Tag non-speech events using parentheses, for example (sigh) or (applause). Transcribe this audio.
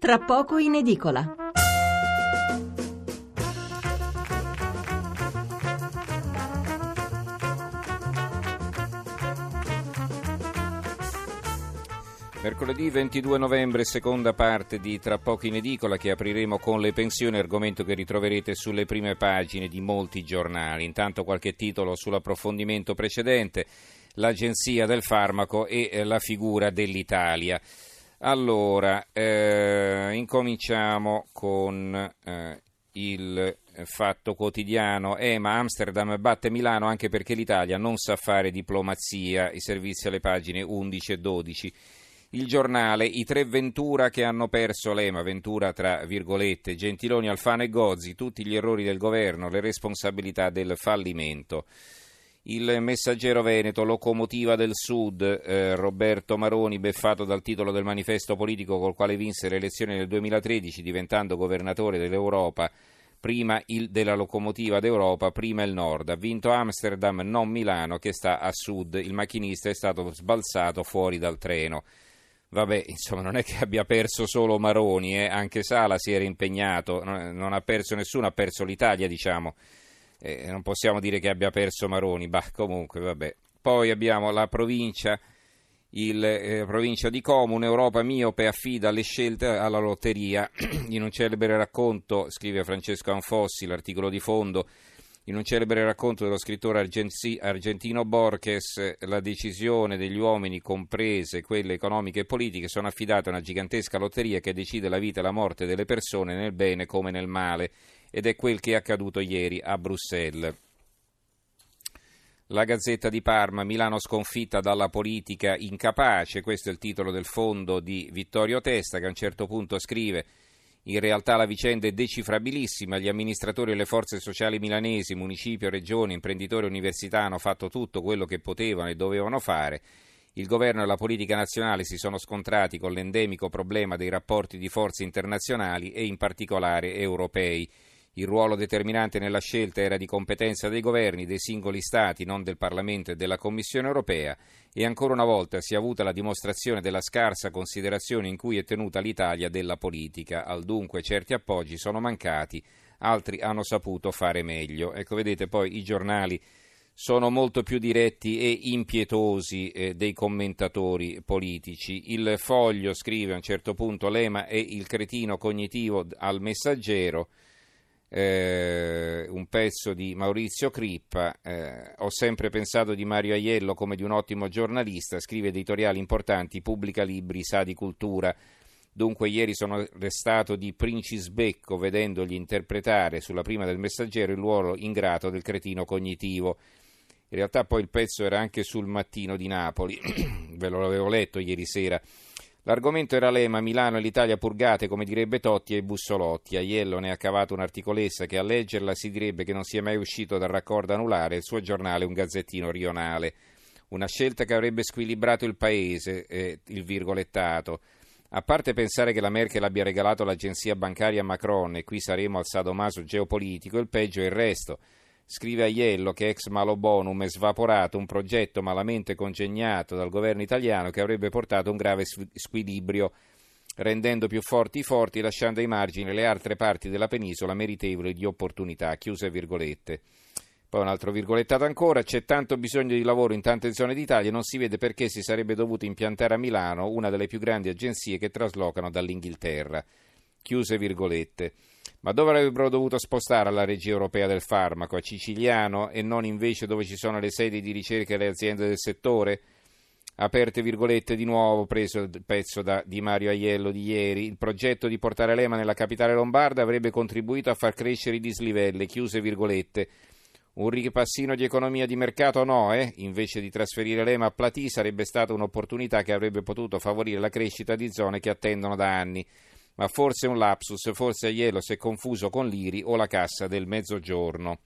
Tra poco in edicola. Mercoledì 22 novembre, seconda parte di Tra poco in edicola che apriremo con le pensioni, argomento che ritroverete sulle prime pagine di molti giornali. Intanto qualche titolo sull'approfondimento precedente, l'agenzia del farmaco e eh, la figura dell'Italia. Allora, eh, incominciamo con eh, il fatto quotidiano. EMA Amsterdam batte Milano anche perché l'Italia non sa fare diplomazia, i servizi alle pagine 11 e 12 il giornale, i tre Ventura che hanno perso l'EMA, Ventura tra virgolette, Gentiloni, Alfano e Gozzi, tutti gli errori del governo, le responsabilità del fallimento. Il messaggero Veneto, locomotiva del Sud, eh, Roberto Maroni, beffato dal titolo del manifesto politico col quale vinse le elezioni nel 2013, diventando governatore dell'Europa, prima il della locomotiva d'Europa, prima il Nord. Ha vinto Amsterdam, non Milano, che sta a Sud. Il macchinista è stato sbalzato fuori dal treno. Vabbè, (laughs) insomma, non è che abbia perso solo Maroni, eh? anche Sala si era impegnato, non ha perso nessuno, ha perso l'Italia, diciamo. Eh, non possiamo dire che abbia perso Maroni, bah, comunque, vabbè. Poi abbiamo la provincia, il, eh, provincia di Como, un'Europa miope affida le scelte alla lotteria. (clears throat) In un celebre racconto, scrive Francesco Anfossi, l'articolo di fondo, in un celebre racconto dello scrittore argentino Borges, la decisione degli uomini, comprese quelle economiche e politiche, sono affidate a una gigantesca lotteria che decide la vita e la morte delle persone nel bene come nel male, ed è quel che è accaduto ieri a Bruxelles. La Gazzetta di Parma, Milano sconfitta dalla politica incapace, questo è il titolo del fondo di Vittorio Testa che a un certo punto scrive in realtà la vicenda è decifrabilissima, gli amministratori e le forze sociali milanesi, municipio, regione, imprenditori e università hanno fatto tutto quello che potevano e dovevano fare. Il governo e la politica nazionale si sono scontrati con l'endemico problema dei rapporti di forze internazionali e in particolare europei. Il ruolo determinante nella scelta era di competenza dei governi, dei singoli Stati, non del Parlamento e della Commissione europea, e ancora una volta si è avuta la dimostrazione della scarsa considerazione in cui è tenuta l'Italia della politica. Al dunque certi appoggi sono mancati, altri hanno saputo fare meglio. Ecco, vedete poi i giornali sono molto più diretti e impietosi eh, dei commentatori politici. Il foglio scrive a un certo punto l'EMA è il cretino cognitivo al messaggero eh, un pezzo di Maurizio Crippa. Eh, ho sempre pensato di Mario Aiello come di un ottimo giornalista, scrive editoriali importanti, pubblica libri, sa di cultura. Dunque ieri sono restato di Princisbecco vedendogli interpretare sulla prima del messaggero il ruolo ingrato del cretino cognitivo. In realtà poi il pezzo era anche sul mattino di Napoli, (clears throat) ve lo avevo letto ieri sera. L'argomento era l'EMA, Milano e l'Italia purgate, come direbbe Totti, e Bussolotti. Aiello ne ha cavato un'articolessa che a leggerla si direbbe che non sia mai uscito dal raccordo anulare il suo giornale un gazzettino rionale. Una scelta che avrebbe squilibrato il paese, eh, il virgolettato. A parte pensare che la Merkel abbia regalato l'agenzia bancaria a Macron e qui saremo al sadomaso geopolitico, il peggio è il resto. Scrive Aiello che ex malo bonum è svaporato un progetto malamente congegnato dal governo italiano che avrebbe portato un grave squilibrio, rendendo più forti i forti, lasciando ai margini le altre parti della penisola meritevoli di opportunità. Chiuse virgolette. Poi un altro virgolettato ancora, c'è tanto bisogno di lavoro in tante zone d'Italia, non si vede perché si sarebbe dovuto impiantare a Milano una delle più grandi agenzie che traslocano dall'Inghilterra. Chiuse virgolette. Ma dove avrebbero dovuto spostare la regia europea del farmaco? A Ciciliano e non invece dove ci sono le sedi di ricerca e le aziende del settore? Aperte virgolette di nuovo, preso il pezzo da, di Mario Aiello di ieri, il progetto di portare l'EMA nella capitale lombarda avrebbe contribuito a far crescere i dislivelli, chiuse virgolette. Un ripassino di economia di mercato no, eh? Invece di trasferire l'EMA a Platì sarebbe stata un'opportunità che avrebbe potuto favorire la crescita di zone che attendono da anni ma forse un lapsus, forse Aiello si è confuso con l'IRI o la cassa del mezzogiorno.